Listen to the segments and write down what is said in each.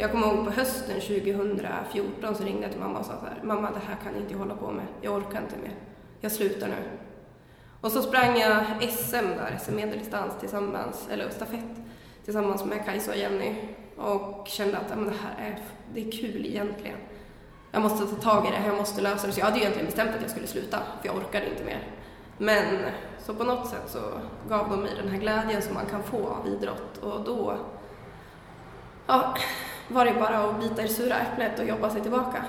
Jag kommer ihåg på hösten 2014 så ringde jag till mamma och sa så här, mamma det här kan inte jag hålla på med, jag orkar inte mer, jag slutar nu. Och så sprang jag SM där, SM medeldistans tillsammans, eller stafett, tillsammans med Kajsa och Jenny och kände att men det här är, det är kul egentligen. Jag måste ta tag i det, jag måste lösa det. Så jag hade egentligen bestämt att jag skulle sluta, för jag orkade inte mer. Men så på något sätt så gav de mig den här glädjen som man kan få av idrott och då ja, var det bara att bita i det sura äpplet och jobba sig tillbaka.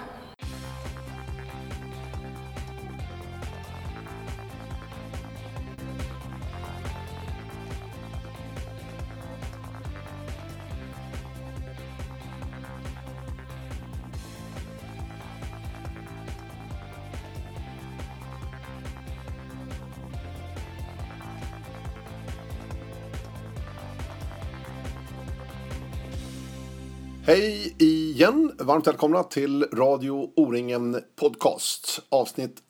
Hej igen! Varmt välkomna till Radio O-ringen Podcast. Avsnitt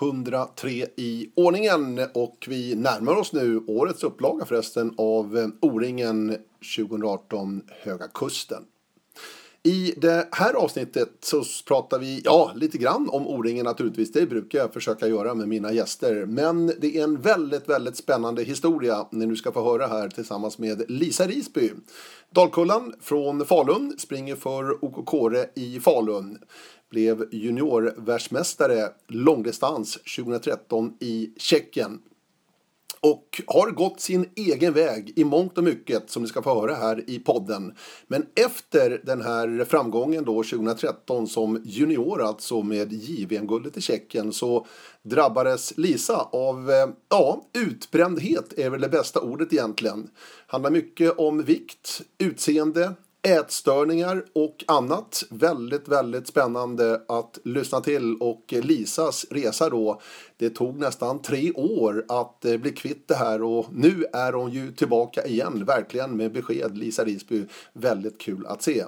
103 i ordningen. Och vi närmar oss nu årets upplaga förresten av O-ringen 2018 Höga Kusten. I det här avsnittet så pratar vi, ja, lite grann om O-ringen naturligtvis. Det brukar jag försöka göra med mina gäster. Men det är en väldigt, väldigt spännande historia ni nu ska få höra här tillsammans med Lisa Risby. Dalkullan från Falun springer för OK Kåre i Falun. Blev juniorvärldsmästare långdistans 2013 i Tjeckien och har gått sin egen väg i mångt och mycket som ni ska få höra här i podden. Men efter den här framgången då 2013 som junior alltså med JVM-guldet i Tjeckien så drabbades Lisa av eh, ja, utbrändhet är väl det bästa ordet egentligen. Handlar mycket om vikt, utseende, ätstörningar och annat. Väldigt, väldigt spännande att lyssna till och Lisas resa då. Det tog nästan tre år att eh, bli kvitt det här och nu är hon ju tillbaka igen, verkligen med besked. Lisa Risby, väldigt kul att se.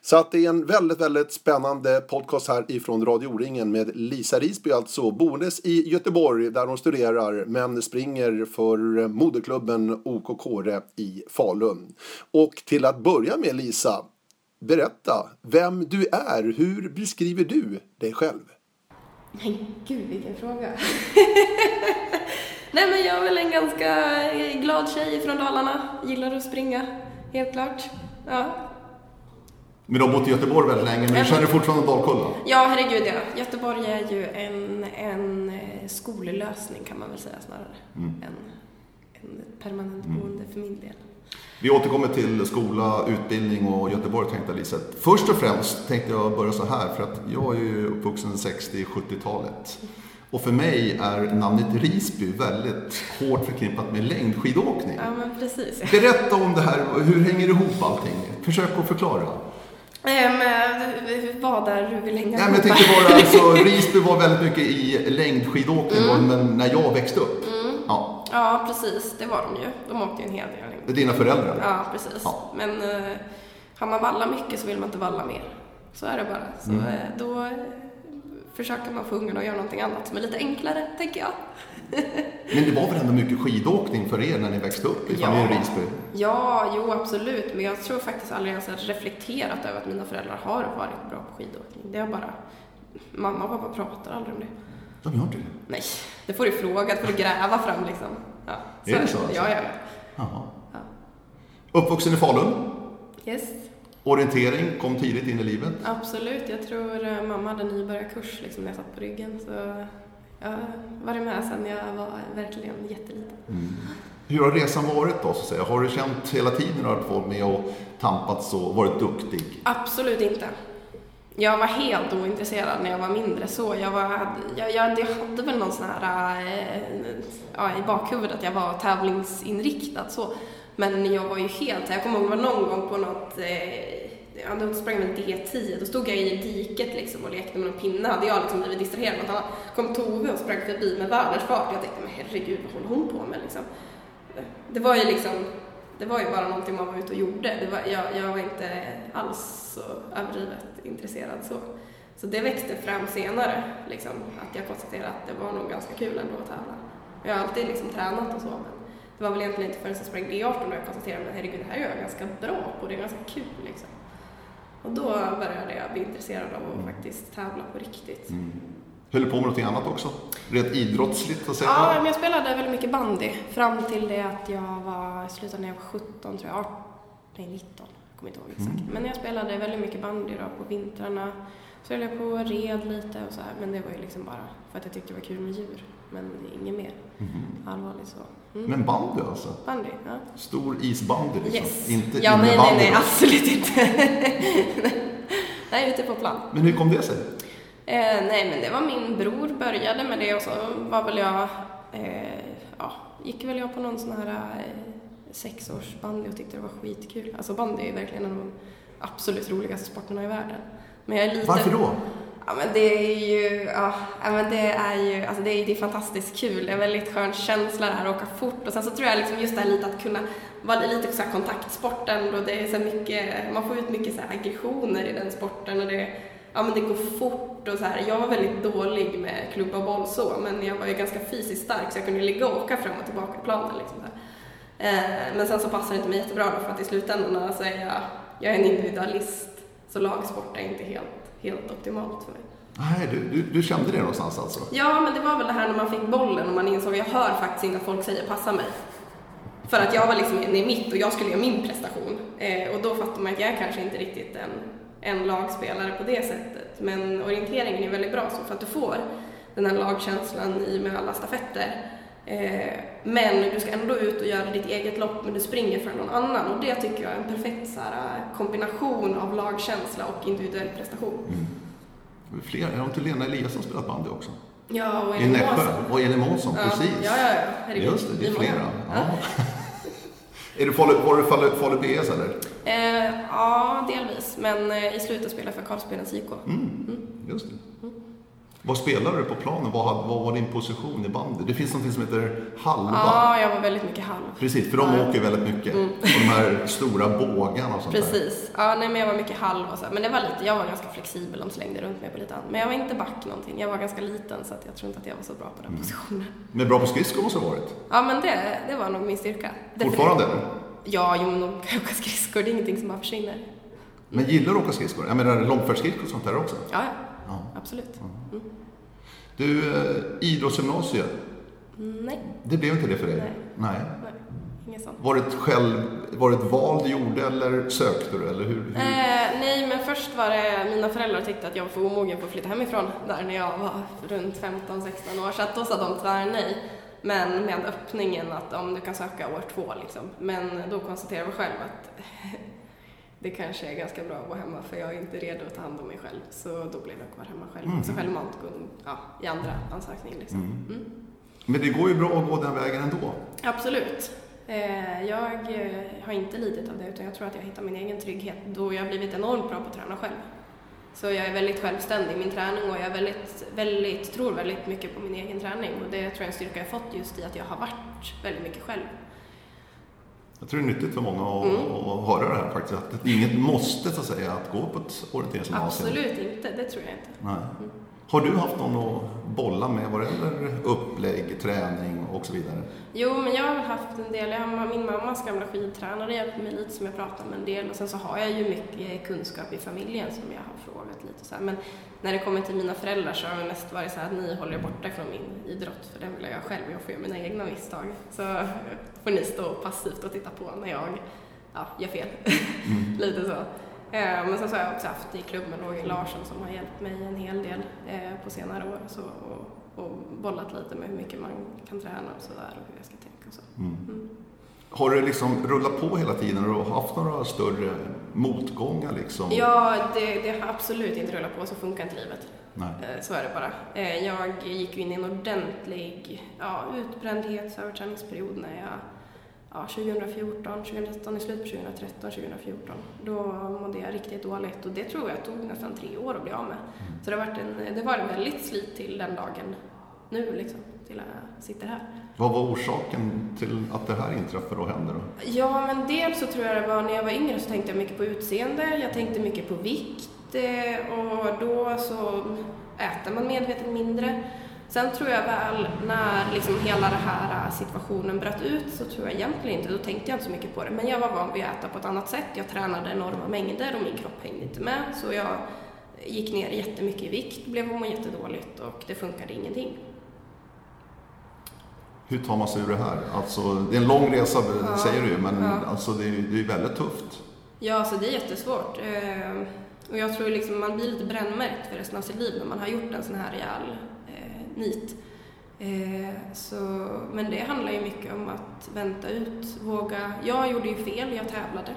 Så att det är en väldigt, väldigt spännande podcast här ifrån Radio O-ringen med Lisa Risby alltså, boendes i Göteborg där hon studerar men springer för moderklubben OK Kåre i Falun. Och till att börja med Lisa, berätta vem du är. Hur beskriver du dig själv? Men gud vilken fråga. Nej men jag är väl en ganska glad tjej från Dalarna. Gillar att springa, helt klart. Ja. Men du har bott i Göteborg väldigt länge, men du känner fortfarande Dalkulla? Ja, herregud ja. Göteborg är ju en, en eh, skollösning kan man väl säga snarare. Mm. En, en permanent mm. boende för min del. Vi återkommer till skola, utbildning och Göteborg tänkte jag Lisa. Först och främst tänkte jag börja så här, för att jag är ju uppvuxen 60-70-talet. Och för mig är namnet Risby väldigt hårt förknippat med längdskidåkning. Ja, men precis. Berätta om det här, hur hänger det ihop allting? Försök att förklara. Um, vad är du vill hänga Nej, men jag tänkte bara, alltså, Risby var väldigt mycket i längdskidåkning mm. men när jag växte upp. Mm. Ja. ja, precis. Det var de ju. De åkte ju en hel del. Det är dina föräldrar? Ja, precis. Ja. Men uh, har man vallat mycket så vill man inte valla mer. Så är det bara. Så mm. uh, då försöker man få ungarna att göra någonting annat som är lite enklare, tänker jag. Men det var väl ändå mycket skidåkning för er när ni växte upp i ja. Risby? Ja, jo absolut. Men jag tror faktiskt aldrig jag har reflekterat över att mina föräldrar har varit bra på skidåkning. Det är bara... Mamma och pappa pratar aldrig om det. De gör inte det? Nej, det får du fråga, det får du gräva fram liksom. Ja, så är det så? Alltså? Ja, ja, ja. ja. Uppvuxen i Falun? Yes. Orientering kom tidigt in i livet? Absolut. Jag tror eh, mamma hade nybörjarkurs liksom, när jag satt på ryggen. Så jag har varit med sedan jag var verkligen jätteliten. Mm. Hur har resan varit då? Så att säga? Har du känt hela tiden att du varit med och tampats och varit duktig? Absolut inte. Jag var helt ointresserad när jag var mindre så. Jag, var, jag, jag, jag hade väl någon sån här äh, i bakhuvudet att jag var tävlingsinriktad så. Men jag var ju helt, jag kommer ihåg det var någon gång på något, eh, ja, då sprang jag med D10, då stod jag i diket liksom och lekte med någon pinne, hade jag liksom blivit distraherad med kom Tove och sprang förbi med världens fart. Jag tänkte, men herregud vad håller hon på med liksom? Det var ju liksom, det var ju bara någonting man var ute och gjorde. Det var, jag, jag var inte alls så överdrivet intresserad så. Så det växte fram senare, liksom, att jag konstaterade att det var nog ganska kul ändå att tävla. Jag har alltid liksom tränat och så, men det var väl egentligen inte förrän jag sprang D18 och jag konstaterade att herregud, det här är jag ganska bra på, det är ganska kul liksom. Och då började jag bli intresserad av att faktiskt tävla på riktigt. Mm. Höll du på med någonting annat också? Rent idrottsligt att säga? Ja, men jag spelade väldigt mycket bandy fram till det att jag var, slutade när jag var 17 tror jag, nej 19, jag kommer inte ihåg exakt. Mm. Men jag spelade väldigt mycket bandy då på vintrarna. Så höll jag på och red lite och så här, men det var ju liksom bara för att jag tyckte det var kul med djur. Men inget mer Mhm. allvarligt så. Mm. Men bandy alltså? Bandy, ja. Stor isbandy liksom? Yes. Inte ja, nej, nej, nej, absolut inte. nej, ute på plan. Men hur kom det sig? Eh, nej, men det var min bror började med det och så var väl jag, eh, ja, gick väl jag på någon sån här eh, sexårsbandy och tyckte det var skitkul. Alltså bandy är verkligen en av de absolut roligaste sporterna i världen. Men jag är lite... Varför då? Ja, men det är ju, ja, men det är ju, alltså det är, det är fantastiskt kul. Det är en väldigt skön känsla det här att åka fort. Och sen så tror jag liksom just det här lite att kunna vara lite så här kontaktsporten och det är så mycket, man får ut mycket så här aggressioner i den sporten och det, ja men det går fort och så här. Jag var väldigt dålig med klubba och boll så, men jag var ju ganska fysiskt stark så jag kunde ligga och åka fram och tillbaka på planen liksom så. Eh, men sen så passar det inte mig jättebra då för att i slutändan så är jag, jag är en individualist så lagsport är inte helt, helt optimalt för mig. Nej, du, du, du kände det någonstans alltså? Ja, men det var väl det här när man fick bollen och man insåg att jag hör faktiskt inte att folk säger passa mig. För att jag var liksom inne i mitt och jag skulle göra min prestation. Eh, och då fattar man att jag är kanske inte riktigt en, en lagspelare på det sättet. Men orienteringen är väldigt bra så för att du får den här lagkänslan i med alla stafetter. Eh, men du ska ändå ut och göra ditt eget lopp men du springer för någon annan och det tycker jag är en perfekt så här, kombination av lagkänsla och individuell prestation. Mm. Fler, har inte Lena Eliasson spelat bandy också? Ja, och Elin? Månsson. Och Elin Månsson, Ja, precis. Ja, ja, ja. Herregud. Just det, det är flera. Ja. är du Falu, var du Falu, BS eller? Eh, ja, delvis. Men eh, i slutet spelade jag för Karlsbedens IK. Mm. Just det. Vad spelade du på planen? Vad, vad var din position i bandy? Det finns något som heter halva. Ja, jag var väldigt mycket halv. Precis, för de Ja. åker väldigt mycket. Och de här stora bågarna och sånt där. Precis. Ja, nej, men jag var mycket halv och så. Men det var lite, jag var ganska flexibel. De slängde runt mig på lite annat. Men jag var inte back någonting. Jag var ganska liten så att jag tror inte att jag var så bra på den positionen. Men bra på skridskor måste ha varit. Ja, men det, det var nog min styrka. Fortfarande? Ja, jo, men de kan åka skridskor. Det är ingenting som bara försvinner. Men gillar du att åka skridskor? Jag menar långfärdsskridskor och sånt där också? Ja, ja. Ja. Absolut. Du, eh, idrottsgymnasiet, Mm, nej, det blev inte det för dig? Nej. Nej. nej. Inget sånt. Var det, ett själv, var det ett val du gjorde eller sökte du? Eller hur, hur? Eh, nej, men först var det mina föräldrar tyckte att jag var för omogen för att flytta hemifrån där när jag var runt 15-16 år. Så att då sa de tyvärr nej. Men med öppningen att om du kan söka år två liksom. Men då konstaterade jag själv att det kanske är ganska bra att vara hemma för jag är inte redo att ta hand om mig själv. Så då blev jag kvar hemma själv. Mm. Så självmant ja, i andra ansökning liksom. Mm. Mm. Men det går ju bra att gå den vägen ändå. Absolut. Eh, jag eh, har inte lidit av det utan jag tror att jag hittar min egen trygghet då jag har blivit enormt bra på att träna själv. Så jag är väldigt självständig i min träning och jag är väldigt, väldigt, tror väldigt mycket på min egen träning och det tror jag är en styrka jag fått just i att jag har varit väldigt mycket själv. Jag tror det är nyttigt för många att, Mm. att höra det här faktiskt. Att inget måste så att säga att gå på ett orienteringsgymnasium. Absolut inte, det tror jag inte. Nej. Har du haft någon att bolla med vad det gäller upplägg, träning och så vidare? Jo, men jag har väl haft en del. Jag har min mammas gamla skidtränare hjälpt mig lite som jag pratar med en del och sen så har jag ju mycket kunskap i familjen som jag har frågat lite så här. Men när det kommer till mina föräldrar så har det mest varit så här att ni håller er borta från min idrott för den vill jag själv. Jag får göra mina egna misstag. Så får ni stå passivt och titta på när jag ja, gör fel. lite så. Eh, Men sen så har jag också haft i klubben Roger Larsson som har hjälpt mig en hel del eh, på senare år och, så, och, och bollat lite med hur mycket man kan träna och sådär och hur jag ska tänka och så. Mm. Har det liksom rullat på hela tiden? Du haft några större motgångar liksom? Ja, det, det har absolut inte rullat på, så funkar inte livet. Nej. Eh, Så är det bara. Jag gick in i en ordentlig ja, utbrändhets och överträningsperiod när jag ja, 2014, 2013, i slutet på 2013, 2014. Då mådde jag riktigt dåligt och det tror jag tog nästan tre år att bli av med. Så det har varit en, det var en väldigt slit till den dagen nu liksom, till jag sitter här. Vad var orsaken till att det här inträffade och hände då? Ja, men dels så tror jag det var när jag var yngre så tänkte jag mycket på utseende, jag tänkte mycket på vikt eh, och då så äter man medvetet mindre. Sen tror jag väl när liksom hela den här situationen bröt ut så tror jag egentligen inte, då tänkte jag inte så mycket på det. Men jag var van vid att äta på ett annat sätt. Jag tränade enorma mängder och min kropp hängde inte med. Så jag gick ner jättemycket i vikt, blev må jättedåligt och det funkade ingenting. Hur tar man sig ur det här? Alltså, det är en lång resa ja, säger du men ja. alltså, det, är, det är väldigt tufft. Ja, alltså det är jättesvårt. Eh, och jag tror liksom man blir lite brännmärkt för resten av sitt liv när man har gjort en sån här rejäl nit. Eh, så, men det handlar ju mycket om att vänta ut, våga. Jag gjorde ju fel, jag tävlade.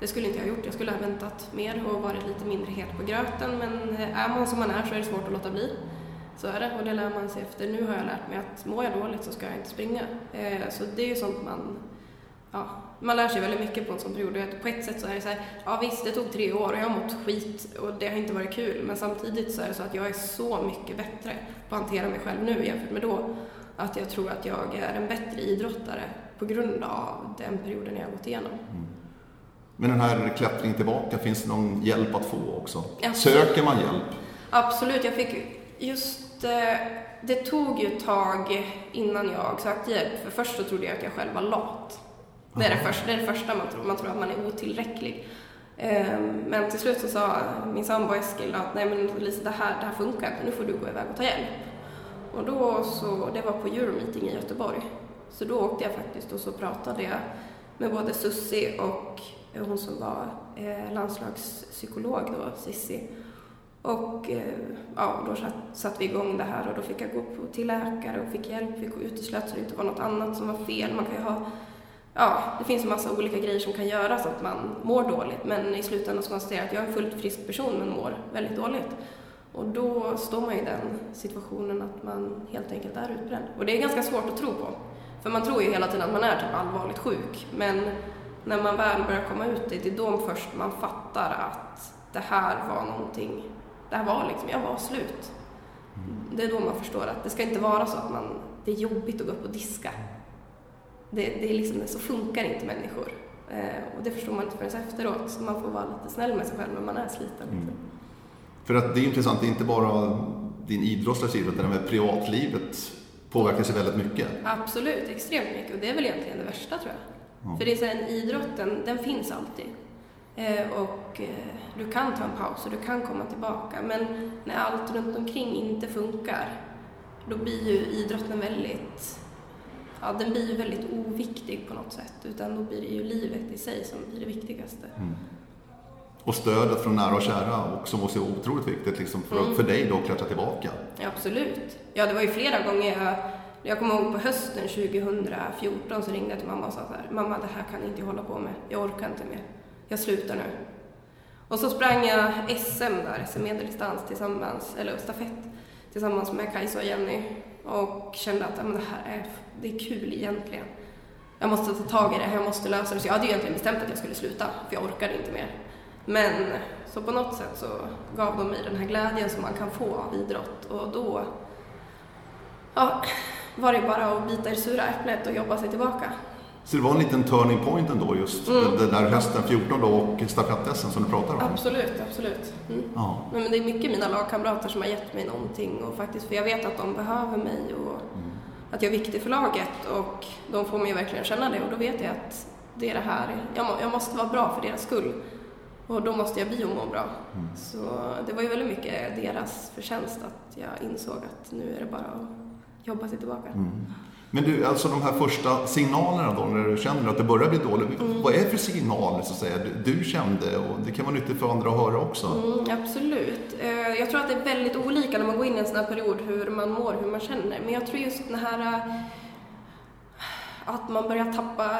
Det skulle inte jag ha gjort, jag skulle ha väntat mer och varit lite mindre het på gröten men eh, är man som man är så är det svårt att låta bli. Så är det och det lär man sig efter. Nu har jag lärt mig att mår jag dåligt så ska jag inte springa. Eh, så det är ju sånt man, ja, man lär sig väldigt mycket på en sån period. På ett sätt så är det så här, ja visst det tog tre år och jag har mått skit och det har inte varit kul. Men samtidigt så är det så att jag är så mycket bättre på att hantera mig själv nu jämfört med då. Att jag tror att jag är en bättre idrottare på grund av den perioden jag har gått igenom. Mm. Men den här klättringen tillbaka, finns det någon hjälp att få också? Absolut. Söker man hjälp? Absolut, jag fick just eh, det tog ju ett tag innan jag sökte hjälp. För först så trodde jag att jag själv var lat. Det är det, första, det är det första man tror. Man tror att man är otillräcklig. Ehm, men till slut så sa min sambo Eskil att nej men Lisa, det här, det här funkar inte. Nu får du gå iväg och ta hjälp. Och då så, det var på Euromeeting i Göteborg. Så då åkte jag faktiskt och så pratade jag med både Sussi och hon som var eh, landslagspsykolog då, Sissi. Och eh, ja, då satte vi igång det här och då fick jag gå till läkare och fick hjälp, fick uteslöt så det inte var något annat som var fel. Man kan ju ha, ja, det finns en massa olika grejer som kan göra så att man mår dåligt men i slutändan ska man säga att jag är en fullt frisk person men mår väldigt dåligt. Och då står man i den situationen att man helt enkelt är utbränd. Och det är ganska svårt att tro på. För man tror ju hela tiden att man är typ allvarligt sjuk. Men när man väl börjar komma ut det, det är då först man fattar att det här var någonting det här var liksom, jag var slut. Mm. Det är då man förstår att det ska inte vara så att man, det är jobbigt att gå upp och diska. Det, det är liksom, så funkar inte människor. Eh, och det förstår man inte förrän efteråt, så man får vara lite snäll med sig själv när man är sliten. Mm. För att det är intressant, det är inte bara din idrottsliga sida, utan med privatlivet påverkar sig väldigt mycket. Absolut, extremt mycket. Och det är väl egentligen det värsta tror jag. Mm. För det är så här, idrotten, den finns alltid. Eh, och eh, du kan ta en paus och du kan komma tillbaka. Men när allt runt omkring inte funkar, då blir ju idrotten väldigt, ja den blir ju väldigt oviktig på något sätt. Utan då blir det ju livet i sig som blir det viktigaste. Mm. Och stödet från nära och kära också måste vara otroligt viktigt liksom för, mm. för dig då att klättra tillbaka. Ja, absolut. Ja, det var ju flera gånger jag jag kommer ihåg på hösten 2014 så ringde jag till mamma och sa så här, mamma det här kan jag inte hålla på med, jag orkar inte mer jag slutar nu. Och så sprang jag SM där, SM medeldistans tillsammans, eller stafett, tillsammans med Kajsa och Jenny och kände att men det här är, det är kul egentligen. Jag måste ta tag i det, jag måste lösa det. Så jag hade ju egentligen bestämt att jag skulle sluta, för jag orkade inte mer. Men så på något sätt så gav de mig den här glädjen som man kan få av idrott och då ja, var det bara att bita i det sura äpplet och jobba sig tillbaka. Så det var en liten turning point ändå just mm. den där hösten 14 då och stafett som du pratar om? Absolut, absolut. Mm. Ja. Men det är mycket mina lagkamrater som har gett mig någonting och faktiskt för jag vet att de behöver mig och mm. att jag är viktig för laget och de får mig verkligen känna det och då vet jag att det är det här, jag, må, jag måste vara bra för deras skull och då måste jag bli och må bra. Mm. Så det var ju väldigt mycket deras förtjänst att jag insåg att nu är det bara att jobba sig tillbaka. Men du, alltså de här första signalerna då när du känner att det börjar bli dåligt. Mm. Vad är det för signaler så att säga, du kände och det kan vara nyttigt för andra att höra också? Mm, absolut. Eh, jag tror att det är väldigt olika när man går in i en sån här period hur man mår, hur man känner. Men jag tror just den här eh, att man börjar tappa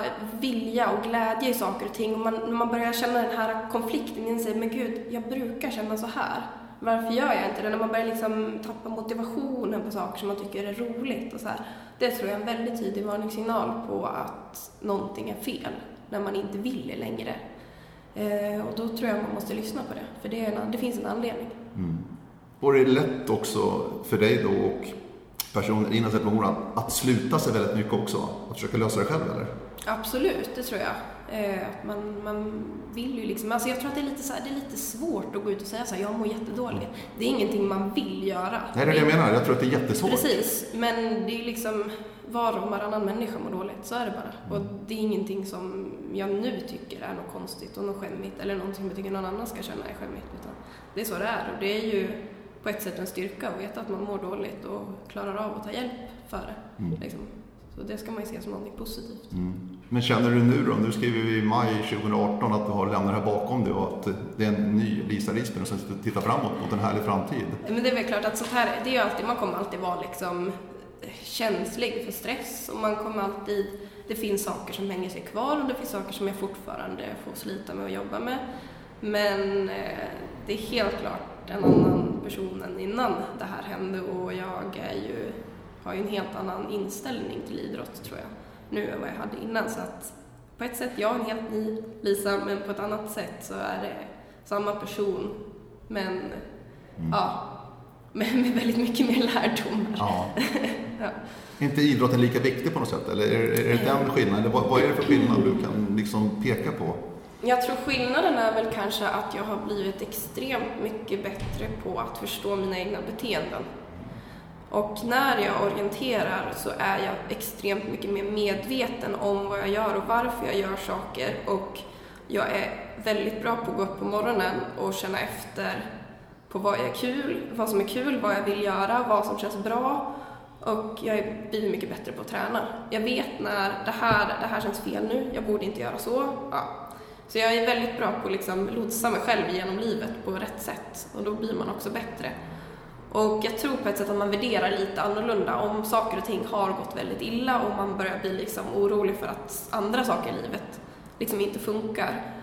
vilja och glädje i saker och ting. Och man, man börjar känna den här konflikten i sig. Men gud, jag brukar känna så här varför gör jag inte det? När man börjar liksom tappa motivationen på saker som man tycker är roligt och så här. Det tror jag är en väldigt tydlig varningssignal på att någonting är fel, när man inte vill det längre. Eh, och då tror jag man måste lyssna på det, för det, en, det finns en anledning. Mm. Var det lätt också för dig då och personer innan att, att sluta sig väldigt mycket också? Att försöka lösa det själv eller? Absolut, det tror jag. Eh, att man, man vill ju liksom, alltså jag tror att det är lite, så här, det är lite svårt att gå ut och säga så här, jag mår jättedåligt. Det är ingenting man vill göra. Nej, det är det jag menar. Jag tror att det är jättesvårt. Precis, men det är liksom var och varannan människa mår dåligt, så är det bara. Och det är ingenting som jag nu tycker är något konstigt och något skämmigt eller någonting som jag tycker någon annan ska känna är skämmigt. Utan det är så det är och det är ju på ett sätt en styrka att veta att man mår dåligt och klarar av att ta hjälp för det. Mm. Liksom. Så det ska man ju se som något positivt. Mm. Men känner du nu då, nu skriver vi i maj 2018 att du har lämnat det här bakom dig och att det är en ny Lisa Risberg som tittar framåt mot en härlig framtid? Men det är väl klart att sånt här, det är alltid, man kommer alltid vara liksom känslig för stress och man kommer alltid, det finns saker som hänger sig kvar och det finns saker som jag fortfarande får slita med och jobba med. Men eh, det är helt klart en annan person än innan det här hände och jag är ju, har ju en helt annan inställning till idrott tror jag nu än vad jag hade innan. Så att på ett sätt, jag är en helt ny Lisa, men på ett annat sätt så är det samma person. Men mm. ja, med, med, väldigt mycket mer lärdomar. Ja. ja. Är inte idrotten lika viktig på något sätt? Eller är, är det den skillnaden? Vad, vad är det för skillnad du kan liksom peka på? Jag tror skillnaden är väl kanske att jag har blivit extremt mycket bättre på att förstå mina egna beteenden. Och när jag orienterar så är jag extremt mycket mer medveten om vad jag gör och varför jag gör saker. Och jag är väldigt bra på att gå upp på morgonen och känna efter på vad är kul, vad som är kul, vad jag vill göra, vad som känns bra. Och jag blir mycket bättre på att träna. Jag vet när det här, det här känns fel nu, jag borde inte göra så. Ja. Så jag är väldigt bra på att liksom lotsa mig själv genom livet på rätt sätt och då blir man också bättre. Och jag tror på ett sätt att man värderar lite annorlunda. Om saker och ting har gått väldigt illa och man börjar bli liksom orolig för att andra saker i livet liksom inte funkar,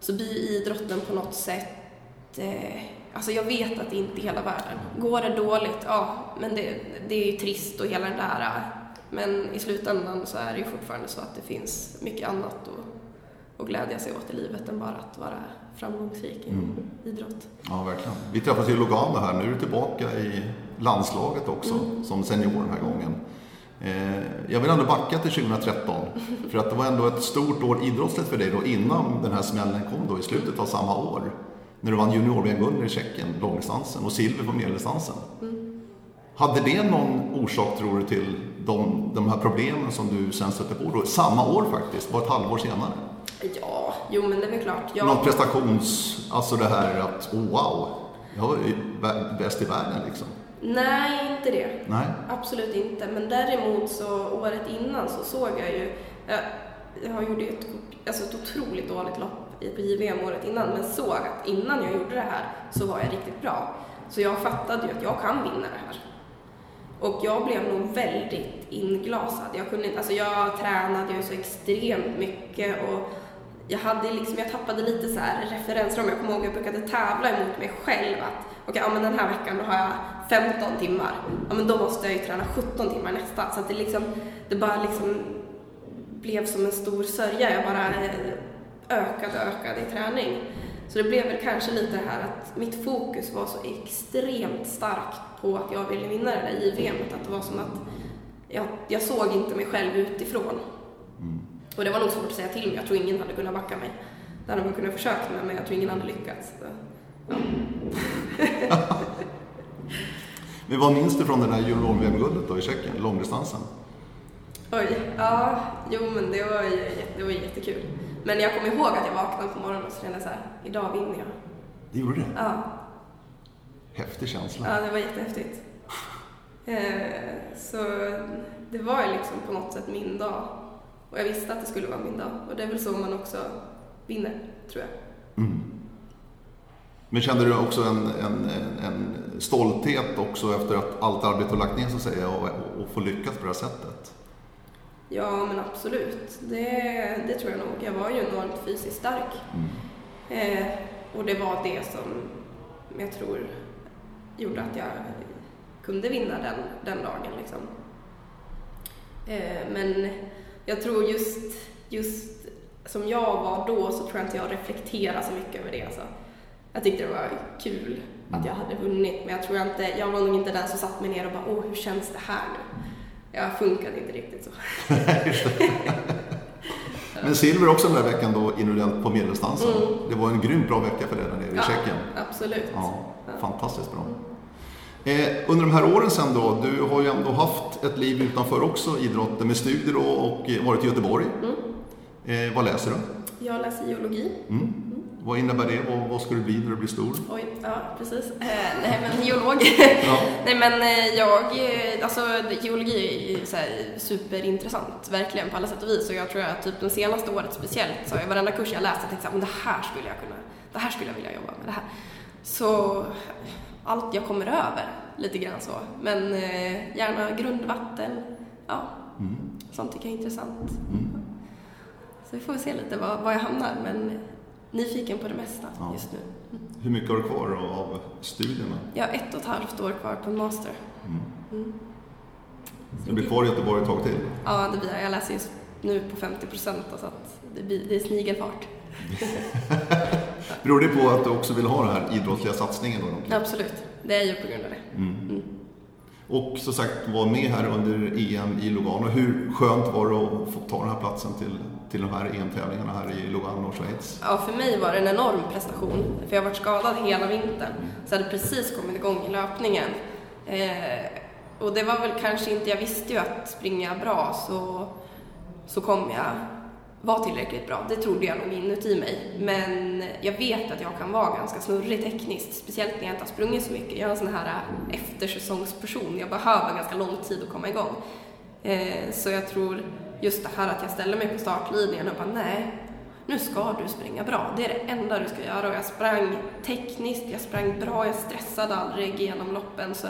så blir idrotten på något sätt eh, Alltså jag vet att det inte är hela världen. Går det dåligt, ja, men det, det är ju trist och hela den där. Men i slutändan så är det ju fortfarande så att det finns mycket annat att, att glädja sig åt i livet än bara att vara framgångsrik i mm. idrott. Ja, verkligen. Vi träffades i Luganda här, nu är du tillbaka i landslaget också mm. som senior den här gången. Eh, jag vill ändå backa till 2013, för att det var ändå ett stort år idrottsligt för dig då innan den här smällen kom då i slutet av samma år. När du vann junior-VM-guld i Tjeckien, långdistansen, och silver på medeldistansen. Mm. Hade det någon orsak, tror du, till de, de här problemen som du sen stötte på då? Samma år faktiskt, bara ett halvår senare. Ja, jo men det är väl klart. Jag... Någon prestations, alltså det här att oh, wow, jag ju bäst i världen liksom. Nej, inte det. Nej. Absolut inte. Men däremot så året innan så såg jag ju, jag, jag gjorde ett, alltså ett otroligt dåligt lopp på JVM året innan, men såg att innan jag gjorde det här så var jag riktigt bra. Så jag fattade ju att jag kan vinna det här. Och jag blev nog väldigt inglasad. Jag, kunde, alltså jag tränade ju så extremt mycket och jag, hade liksom, jag tappade lite så här referensram. Jag kommer ihåg att jag brukade tävla emot mig själv att okej, okay, ja, men den här veckan har jag 15 timmar. Ja, men då måste jag ju träna 17 timmar nästa. Så att det liksom, det bara liksom blev som en stor sörja. Jag bara eh, ökade och ökade i träning. Så det blev väl kanske lite det här att mitt fokus var så extremt starkt på att jag ville vinna det där JVM. Att det var som att jag, jag såg inte mig själv utifrån. Och det var nog svårt att säga till mig. Jag tror ingen hade kunnat backa mig. Det hade man kunnat försöka med, men jag tror ingen hade lyckats. Ja. men vad minns du från det där junior-VM-guldet då i Tjeckien, långdistansen? Oj, ja, jo men det var ju det var jättekul. Men jag kommer ihåg att jag vaknade på morgonen och kände så här, idag vinner jag. Det gjorde du? Ja. Häftig känsla. Ja, det var jättehäftigt. Eh, så det var ju liksom på något sätt min dag. Och jag visste att det skulle vara min dag. Och det är väl så man också vinner, tror jag. Mm. Men kände du också en, en, en, stolthet också efter att allt arbete har lagt ner så att säga och, och få lyckas på det här sättet? Ja, men absolut. Det, det tror jag nog. Jag var ju enormt fysiskt stark. Mm. Eh, och det var det som jag tror gjorde att jag kunde vinna den, den dagen. Liksom. Eh, men jag tror just, just som jag var då så tror jag inte jag reflekterade så mycket över det. Alltså. Jag tyckte det var kul att jag hade vunnit men jag tror jag inte, jag var nog inte den som satt mig ner och bara åh hur känns det här nu? Jag funkade inte riktigt så. Men silver också den där veckan då individuellt på medeldistansen. Det var en grymt bra vecka för dig där nere i Ja, Tjeckien. absolut. Ja, fantastiskt bra. Eh, under de här åren sen då, du har ju ändå haft ett liv utanför också idrotten med studier då och eh, varit i Göteborg. Eh, vad läser du? Jag läser geologi. Mm. Vad innebär det? Vad, vad ska du bli när du blir stor? Oj, ja precis. Eh, nej men geolog. Ja. nej men eh, jag, eh, alltså geologi är så här superintressant, verkligen på alla sätt och vis. Och jag tror att typ det senaste året speciellt så har jag varenda kurs jag läst, jag tänkt men det här skulle jag kunna, det här skulle jag vilja jobba med, det här. Så allt jag kommer över, lite grann så. Men eh, gärna grundvatten, ja, sånt tycker jag är intressant. Så vi får se lite var, var jag hamnar, men nyfiken på det mesta Ja. just nu. Hur mycket har du kvar av studierna? Jag har ett och ett halvt år kvar på en master. Du blir kvar i Göteborg ett tag till? Ja, det blir jag. Jag läser just nu på 50 procent, så att det, blir, det är snigelfart. Beror det på att du också vill ha den här idrottsliga satsningen? Då? Absolut, det är ju på grund av det. Och som sagt, var med här under EM i Lugano. Hur skönt var det att få ta den här platsen till, till de här EM-tävlingarna här i Lugano, Schweiz? Ja, för mig var det en enorm prestation, för jag har varit skadad hela vintern. Så jag hade precis kommit igång i löpningen. Eh, och det var väl kanske inte, jag visste ju att springa bra så, så kommer jag vara tillräckligt bra. Det trodde jag nog inuti mig. Men jag vet att jag kan vara ganska snurrig tekniskt, speciellt när jag inte har sprungit så mycket. Jag är en sån här eh, eftersäsongsperson, jag behöver ganska lång tid att komma igång. Eh, så jag tror just det här att jag ställer mig på startlinjen och bara nej, nu ska du springa bra. Det är det enda du ska göra. Och jag sprang tekniskt, jag sprang bra, jag stressade aldrig genom loppen. Så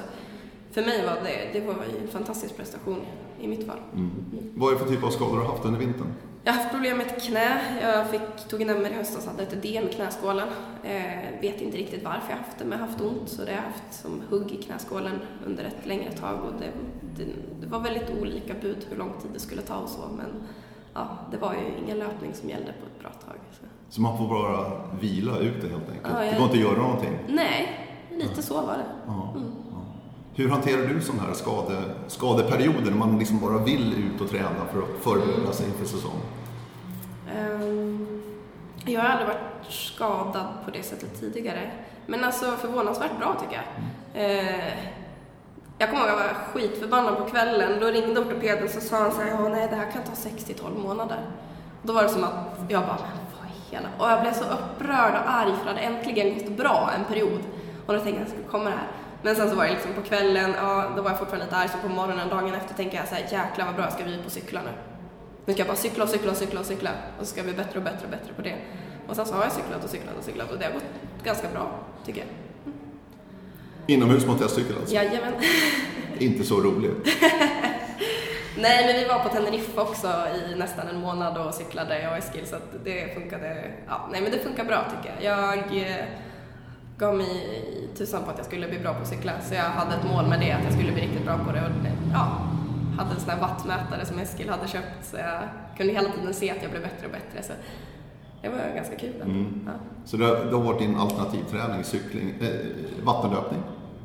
för mig var det, det var en fantastisk prestation i mitt fall. Vad är det för typ av skador du har haft under vintern? Jag har haft problem med ett knä. Jag fick, tog en MR i höstas och hade ett ödem i knäskålen. Eh, vet inte riktigt varför jag haft det, men jag har haft ont. Så det har jag haft som hugg i knäskålen under ett längre tag. Och det, det, det var väldigt olika bud hur lång tid det skulle ta och så. Men ja, det var ju ingen löpning som gällde på ett bra tag. Så. Så man får bara vila ut det helt enkelt? Ja, jag- Det går inte att göra någonting? Nej, lite så var det. Ja. Hur hanterar du sådana här skade, skadeperioder när man liksom bara vill ut och träna för att förbereda sig inför säsong? Ehm, Jag har aldrig varit skadad på det sättet tidigare. Men alltså förvånansvärt bra tycker jag. Eh, Jag kommer ihåg att jag var skitförbannad på kvällen. Då ringde ortopeden så sa han så här, nej det här kan ta 6-12 månader. Då var det som att jag bara, vad i hela... Och jag blev så upprörd och arg för det hade äntligen gått bra en period. Och då tänkte jag att det komma det här. Men sen så var det liksom på kvällen, ja då var jag fortfarande lite arg. Så på morgonen, dagen efter tänkte jag så här, jäklar vad bra jag ska bli på att cykla nu. Nu ska jag bara cykla och cykla och cykla och cykla. Och så ska jag bli bättre och bättre och bättre på det. Och sen så har jag cyklat och cyklat och cyklat och det har gått ganska bra, tycker jag. Inomhus mot testcykel alltså? Jajamän. Inte så roligt. Nej, men vi var på Teneriffa också i nästan en månad och cyklade, jag och Eskil, så att det funkade, ja, nej men det funkar bra tycker jag. Jag eh, gav mig tusan på att jag skulle bli bra på att cykla, så jag hade ett mål med det, att jag skulle bli riktigt bra på det och ja, hade en sån här wattmätare som Eskil hade köpt, så jag kunde hela tiden se att jag blev bättre och bättre, så det var ganska kul. Ja. Så det har, det har varit din alternativträning, cykling, eh, vattenlöpning?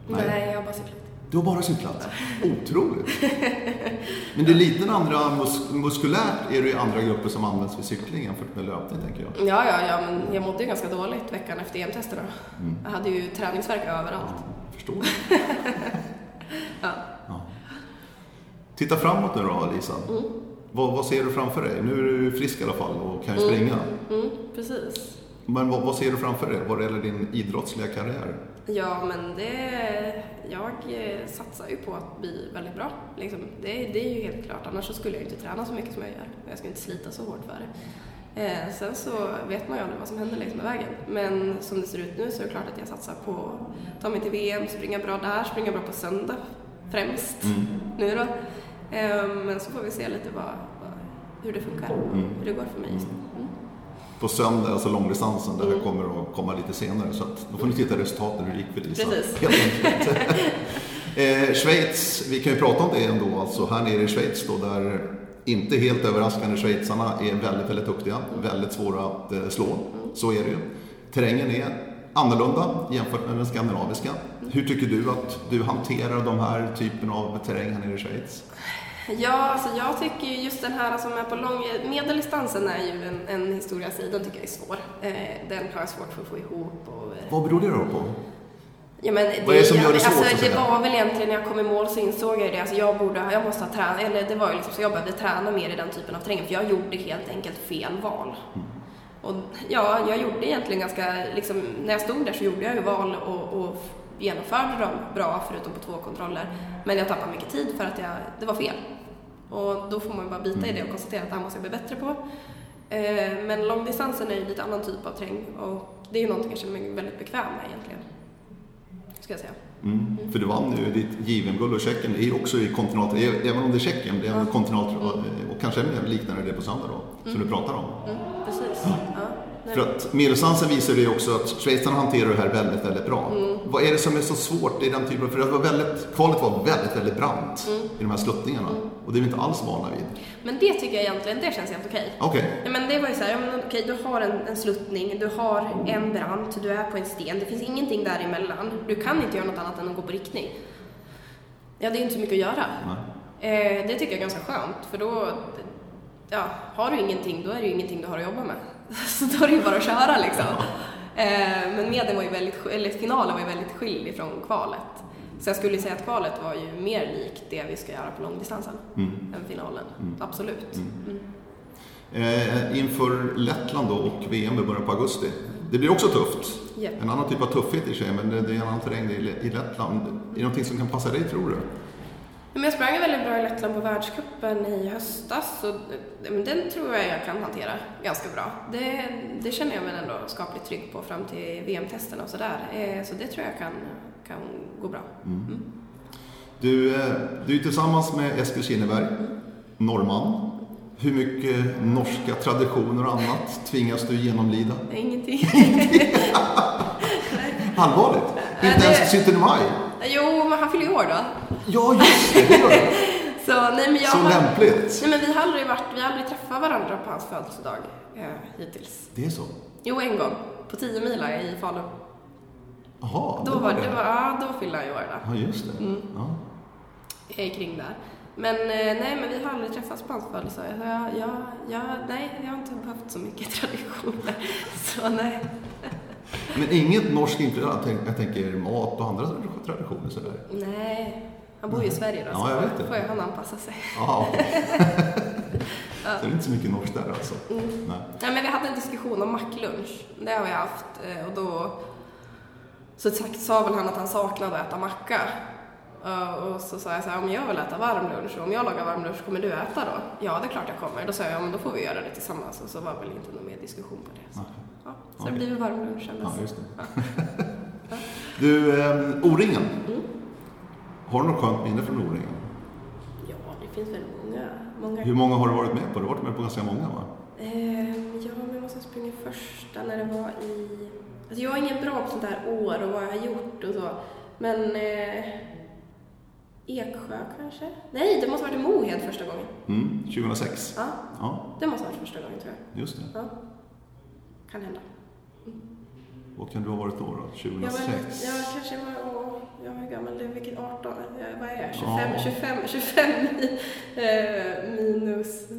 Nej. jag har bara cyklat. Du har bara cyklat? Otroligt! Men det är lite andra, mus muskulärt är det ju andra grupper som används för cykling jämfört med löpning tänker jag. Ja, ja, ja, men jag mådde ju ganska dåligt veckan efter EM-testerna. Jag hade ju träningsvärk överallt. Förstår du? Ja. Ja. Titta framåt nu då, Lisa. Vad, vad ser du framför dig? Nu är du frisk i alla fall och kan ju springa. Mm, precis. Men vad, vad ser du framför dig vad det gäller din idrottsliga karriär? Ja, men det... Jag eh, satsar ju på att bli väldigt bra. Liksom. Det, det är ju helt klart. Annars skulle jag inte träna så mycket som jag gör. Jag skulle inte slita så hårt för det. Eh, sen så vet man ju aldrig vad som händer längs med vägen. Men som det ser ut nu så är det klart att jag satsar på att ta mig till VM, springa bra där, springa bra på söndag främst nu då. Eh, men så får vi se lite vad, vad, hur det funkar, hur det går för mig just nu. Mm. På söndag, alltså långdistansen, där kommer att komma lite senare. Så att, då får ni titta resultaten, hur det gick för Lisa. Precis. Helt enkelt. eh, Schweiz, vi kan ju prata om det ändå. Alltså här nere i Schweiz då, där inte helt överraskande schweizarna är väldigt, väldigt duktiga. Väldigt svåra att eh, slå. Så är det ju. Terrängen är annorlunda jämfört med den skandinaviska. Hur tycker du att du hanterar de här typen av terräng här nere i Schweiz? Ja, alltså jag tycker ju just den här som är på lång... Medeldistansen är ju en, en historia sig, den tycker jag är svår. Eh, den har jag svårt för att få ihop. Och, eh, Vad beror det då på? Ja, men det, Vad är det som gör det svårt, Alltså, det var väl egentligen när jag kom i mål så insåg jag det. Alltså, jag borde, jag måste ha tränat, eller det var ju liksom så jag behövde träna mer i den typen av terräng för jag gjorde helt enkelt fel val. Mm. Och ja, jag gjorde egentligen ganska, liksom, när jag stod där så gjorde jag ju val och, och genomförde dem bra förutom på två kontroller. Men jag tappade mycket tid för att jag, det var fel. Och då får man ju bara bita i det och konstatera att det här måste jag bli bättre på. Eh, men långdistansen är ju lite annan typ av terräng och det är ju någonting jag känner mig väldigt bekväm med egentligen. Ska jag säga. Mm. För du vann ju ditt JVM-guld och Tjeckien är ju också i kontinental, även om det är Tjeckien, det är en kontinental och kanske mer liknande det på söndag då, som du pratar om. Mm, precis. Ja. Nej. För att medeldistansen visar ju också att schweizarna hanterar det här väldigt, väldigt bra. Mm. Vad är det som är så svårt i den typen av, för det var väldigt, kvalet var väldigt, väldigt brant Mm. i de här sluttningarna. Och det är vi inte alls vana vid. Men det tycker jag egentligen, det känns helt okej. Okej, Ja, men det var ju så här, ja, okej, du har en, en sluttning, du har en brant, du är på en sten, det finns ingenting däremellan. Du kan inte göra något annat än att gå på riktning. Ja, det är inte så mycket att göra. Eh, det tycker jag är ganska skönt, för då, ja, har du ingenting, då är det ju ingenting du har att jobba med. Så då är det ju bara att köra liksom. Eh, men medien var ju väldigt, eller finalen var ju väldigt skild ifrån kvalet. Så jag skulle säga att kvalet var ju mer likt det vi ska göra på långdistansen Mm. än finalen. Absolut. Mm. Eh, inför Lettland då och VM i början på augusti. Det blir också tufft. Japp. En annan typ av tuffhet i sig, men det, är en annan terräng i Lettland. Är det någonting som kan passa dig, tror du? Men jag sprang väldigt bra i Lettland på världscupen i höstas så eh, men den tror jag jag kan hantera ganska bra. Det, det känner jag mig ändå skapligt trygg på fram till VM-testerna och sådär. Eh, Så det tror jag kan, kan gå bra. Du, eh, du är tillsammans med Eskil Kinneberg, norrman. Hur mycket norska traditioner och annat tvingas du genomlida? Ingenting. Allvarligt? Inte ens 17 maj? Jo, men han fyller ju år då. Ja, just det, det. Så, nej, men jag Så har, lämpligt. nej, men vi har aldrig varit, vi har aldrig träffat varandra på hans födelsedag eh, hittills. Det är så? Jo, en gång. På 10 mila i Falun. Jaha, Då det var, det var, ja, då fyllde han ju år då. Ja, just det. Mm. Ja. Är kring där. Men eh, nej, men vi har aldrig träffats på hans födelsedag. Jag, jag, jag, nej, jag har inte behövt så mycket traditioner. Så nej. Men inget norskt inkluderat? Jag tänk- Jag tänker mat och andra traditioner sådär. Nej. Han bor ju i Sverige då, Ja, jag vet så det. får ju han anpassa sig. Ja. Så det är inte så mycket norskt där alltså? Mm. Nej. Nej, men vi hade en diskussion om macklunch. Det har vi haft. eh, Och då så sa väl han att han saknade att äta macka. Eh, Och så sa jag så här, om jag vill äta varm lunch och om jag lagar varm lunch, kommer du äta då? Ja, det är klart jag kommer. Då sa jag, ja men då får vi göra det tillsammans. Och så var väl inte någon mer diskussion på det. Så, Nej. ja, så Okej. det blir väl varm lunch Ja, just det. Du, eh, O-ringen. Mm. Har du något skönt minne från O-ringen? Ja, det finns väl många. många. Hur många har du varit med på? Du har varit med på ganska många va? Ehm, ja, men jag måste ha sprungit första när det var i... Alltså jag är ingen bra på sånt här år och vad jag har gjort och så. Men... Eh, Eksjö kanske? Nej, det måste ha varit i Mohed första gången. Mm, 2006? Ja, Ja, det måste ha varit första gången tror jag. just det. Ja. Kan hända. Vad kan du ha varit då? då? Jag, 2006? var, jag kanske var... Åh, jag var gammal? Det vilket 18? eh, Vad är jag? 25? Ja. 25, 25 eh, minus...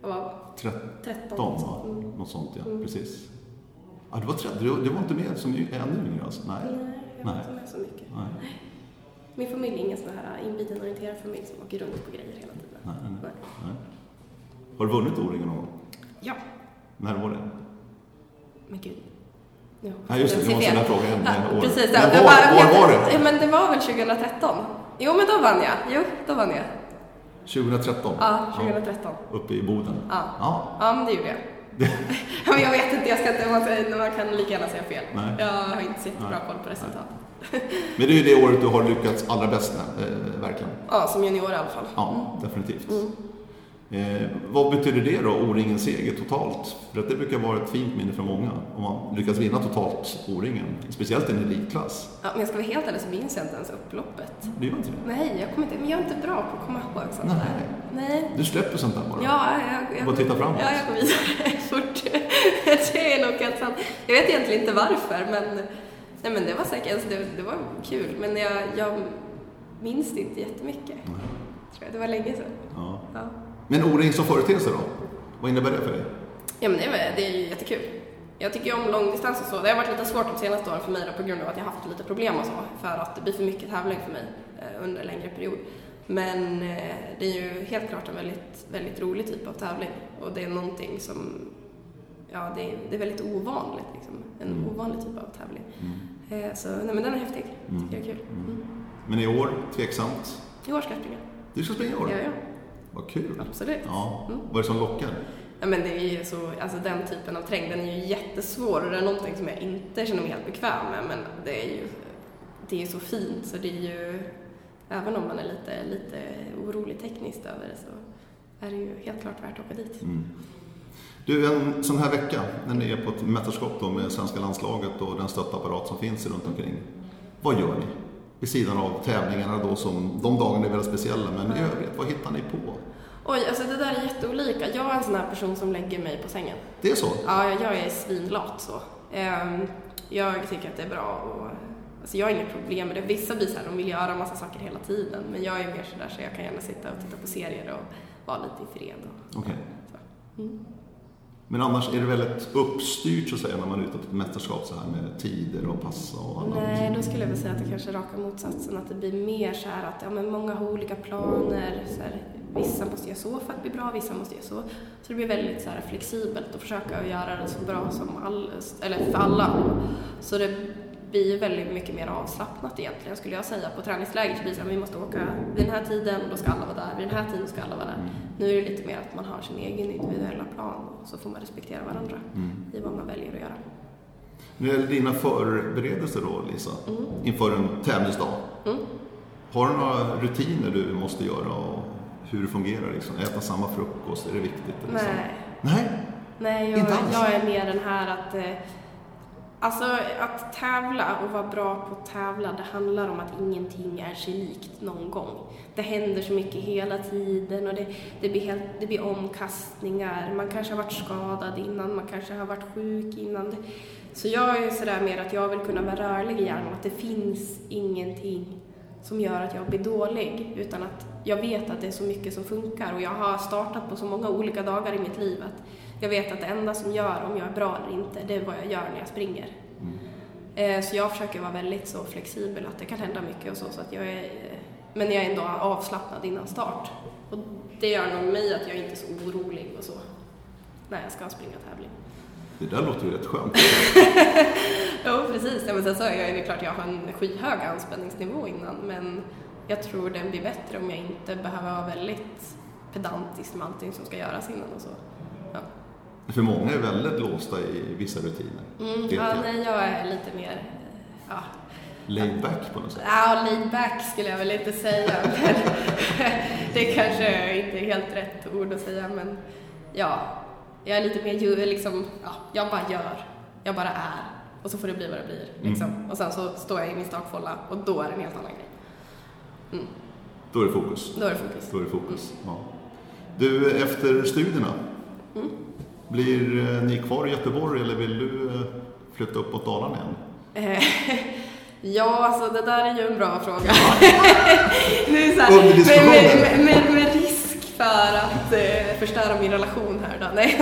Vad var 13 13? va? Mm. Något sånt ja, Mm. precis. Ja, du var 30, du, du var inte med som ännu yngre alltså? Nej. Nej, jag var Nej. inte med så mycket. Nej. Min familj är ingen sån här inbiten-orienterad familj som åker runt på grejer hela tiden. Nej, Nej. nej. Har du vunnit O-ringen någon gång? Ja, När var det? Men gud. Ja, Ja, just det, du måste ställa frågan Ja, år. precis. Men ja, var, bara- var var det? Ja, men det var väl 2013? Jo, men då vann jag. Jo, då vann jag. 2013? Ja, 2013. Uppe i Boden? Ja, Ja. ja men det gjorde jag. Ja, men jag vet inte, jag ska inte, man, man kan lika gärna säga fel. Nej. Jag har inte så jättebra koll på resultat. Men det är ju det året du har lyckats allra bäst med, eh, verkligen. Ja, som junior i alla fall. Ja, definitivt. Mm. Eh, vad betyder det då, O-ringens seger totalt? För att det brukar vara ett fint minne för många, om man lyckas vinna totalt O-ringen. Speciellt i en elitklass. Ja, men jag ska vara helt ärlig så minns jag inte ens upploppet. Det gör inte det? Nej, jag kommer inte, men jag är inte bra på att komma ihåg sånt Nej. där. Nej. Du släpper sånt där bara? Ja, jag, jag, Bara titta framåt. Ja, jag går vidare fort. det är nog helt sant. Jag vet egentligen inte varför, men, nej, men det var säkert, alltså, det, det var kul. Men jag, jag minns det inte jättemycket. Nej. tror jag. Det var länge sedan. Ja. Ja. Men O-ring som företeelse då? Vad innebär det för dig? Ja men det är, det är ju jättekul. Jag tycker ju om långdistans och så. Det har varit lite svårt de senaste åren för mig då, på grund av att jag haft lite problem och så. För att det blir för mycket tävling för mig eh, under en längre period. Men eh, det är ju helt klart en väldigt, väldigt rolig typ av tävling. Och det är någonting som, ja det är, det är väldigt ovanligt liksom. En Mm. ovanlig typ av tävling. Eh, så nej men den är häftig. Mm. Tycker jag är kul. Mm. Men i år, tveksamt. I år ska jag springa. Du ska springa i år? Ja, ja. Vad kul. Absolut. Ja. Mm. Vad är det som lockar? Ja, men det är ju så, alltså den typen av terräng, den är ju jättesvår och det är någonting som jag inte känner mig helt bekväm med, men det är ju, det är ju så fint så det är ju, även om man är lite, lite orolig tekniskt över det så är det ju helt klart värt att åka dit. Mm. Du, en sån här vecka när ni är på ett mästerskap med svenska landslaget och den stöttapparat som finns runt omkring. Vad gör ni? Vid sidan av tävlingarna då som, de dagarna är väldigt speciella, men i övrigt, vad hittar ni på? Oj, alltså det där är jätteolika. Jag är en sån här person som lägger mig på sängen. Det är så? Ja, jag är svinlat så. Ehm, Jag tycker att det är bra och Alltså jag har inga problem med det. Vissa blir så här, de vill göra massa saker hela tiden. Men jag är mer sådär så jag kan gärna sitta och titta på serier och vara lite i fred. Och, så. Mm. Men annars är det väldigt uppstyrt så att säga när man är ute på ett mästerskap så här med tider och passa och annat. Nej, då skulle jag väl säga att det kanske är raka motsatsen. Att det blir mer så här att ja, men många har olika planer. Så här, vissa måste göra så för att bli bra, vissa måste göra så. Så det blir väldigt så här, flexibelt att försöka göra det så bra som all, eller för alla. Så det blir väldigt mycket mer avslappnat egentligen skulle jag säga. På träningsläger så blir det vi måste åka vid den här tiden och då ska alla vara där. Vid den här tiden ska alla vara där. Nu är det lite mer att man har sin egen individuella plan och så får man respektera varandra Mm. i vad man väljer att göra. När det gäller dina förberedelser då, Lisa, Mm. inför en tävlingsdag. Mm. Har du några rutiner du måste göra och hur det fungerar? Liksom? Äta samma frukost, är det viktigt? så? Nej. Nej? Nej, jag, Inte alls? jag är mer den här att eh, Alltså att tävla och vara bra på att tävla, det handlar om att ingenting är sig likt någon gång. Det händer så mycket hela tiden och det, det, blir, helt, det blir omkastningar. Man kanske har varit skadad innan, man kanske har varit sjuk innan. Så jag är sådär mer att jag vill kunna vara rörlig i hjärnan, att det finns ingenting som gör att jag blir dålig, utan att jag vet att det är så mycket som funkar och jag har startat på så många olika dagar i mitt liv att jag vet att det enda som gör om jag är bra eller inte, det är vad jag gör när jag springer. Eh, Så jag försöker vara väldigt så flexibel att det kan hända mycket och så, så att jag är, eh, men jag är ändå avslappnad innan start. Och det gör nog mig att jag inte är så orolig och så när jag ska springa tävling. Det där låter ju rätt skönt. Jo, precis. Ja, men sen så är jag, det är klart jag har en skyhög anspänningsnivå innan, men jag tror den blir bättre om jag inte behöver vara väldigt pedantisk med allting som ska göras innan och så. För många är väldigt låsta i vissa rutiner. Mm, ja, jag. nej, jag är lite mer, ja, Laid back på något sätt. Ja, laid back skulle jag väl inte säga. Men det kanske inte är helt rätt ord att säga, men ja, jag är lite mer liksom, ja, jag bara gör. Jag bara är. Och så får det bli vad det blir. Liksom. Och sen så står jag i min startfålla och då är det en helt annan grej. Mm, Då är det fokus. då är det fokus. Då är det fokus. Ja. Du, efter studierna, Mm. Blir eh, ni kvar i Göteborg eller vill du eh, flytta uppåt Dalarna igen? Eh, Ja, alltså det där är ju en bra fråga. nu så här, med, med, med, med risk för att eh, förstöra min relation här då. Nej.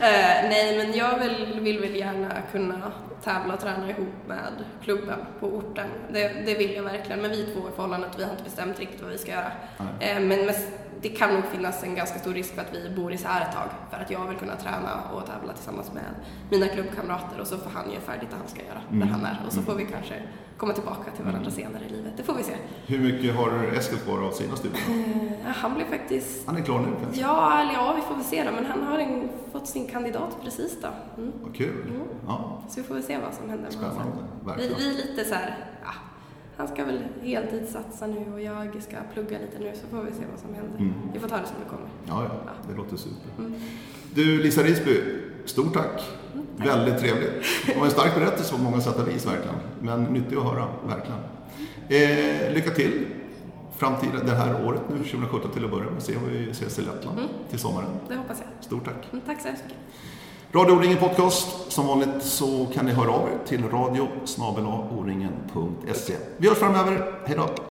eh, nej, men jag vill, vill väl gärna kunna tävla och träna ihop med klubben på orten. Det, det vill jag verkligen. Men vi två i förhållandet, vi har inte bestämt riktigt vad vi ska göra. Eh, men men det kan nog finnas en ganska stor risk för att vi bor isär ett tag. För att jag vill kunna träna och tävla tillsammans med mina klubbkamrater och så får han göra färdigt det han ska göra där Mm. han är. Och så får vi kanske komma tillbaka till varandra senare i livet. Det får vi se. Hur mycket har Eskil kvar av sina studier? Eh, han blev faktiskt Han är klar nu kanske? Ja, eller ja, vi får väl se då. Men han har en, fått sin kandidat precis då. Mm. Vad kul. Mm. Ja, Så vi får väl se vad som händer spännande. sen. Vi, Verkligen. vi är lite så här, ja, han ska väl heltidssatsa nu och jag ska plugga lite nu så får vi se vad som händer. Mm. Vi får ta det som det kommer. Ja, ja, det låter super. Mm. Du, Lisa Risby, stort tack. Väldigt trevligt. Det var en stark berättelse på många sätt och vis verkligen. Men nyttig att höra, verkligen. Eh, lycka till framtida, det här året nu, 2017 till att börja med. Se om vi ses i Lettland Mm. till sommaren. Det hoppas jag. Stort tack. Mm, tack så hemskt mycket. Radio O-ringen Podcast. Som vanligt så kan ni höra av er till radio o-ringen.se. Vi hörs framöver. Hej då!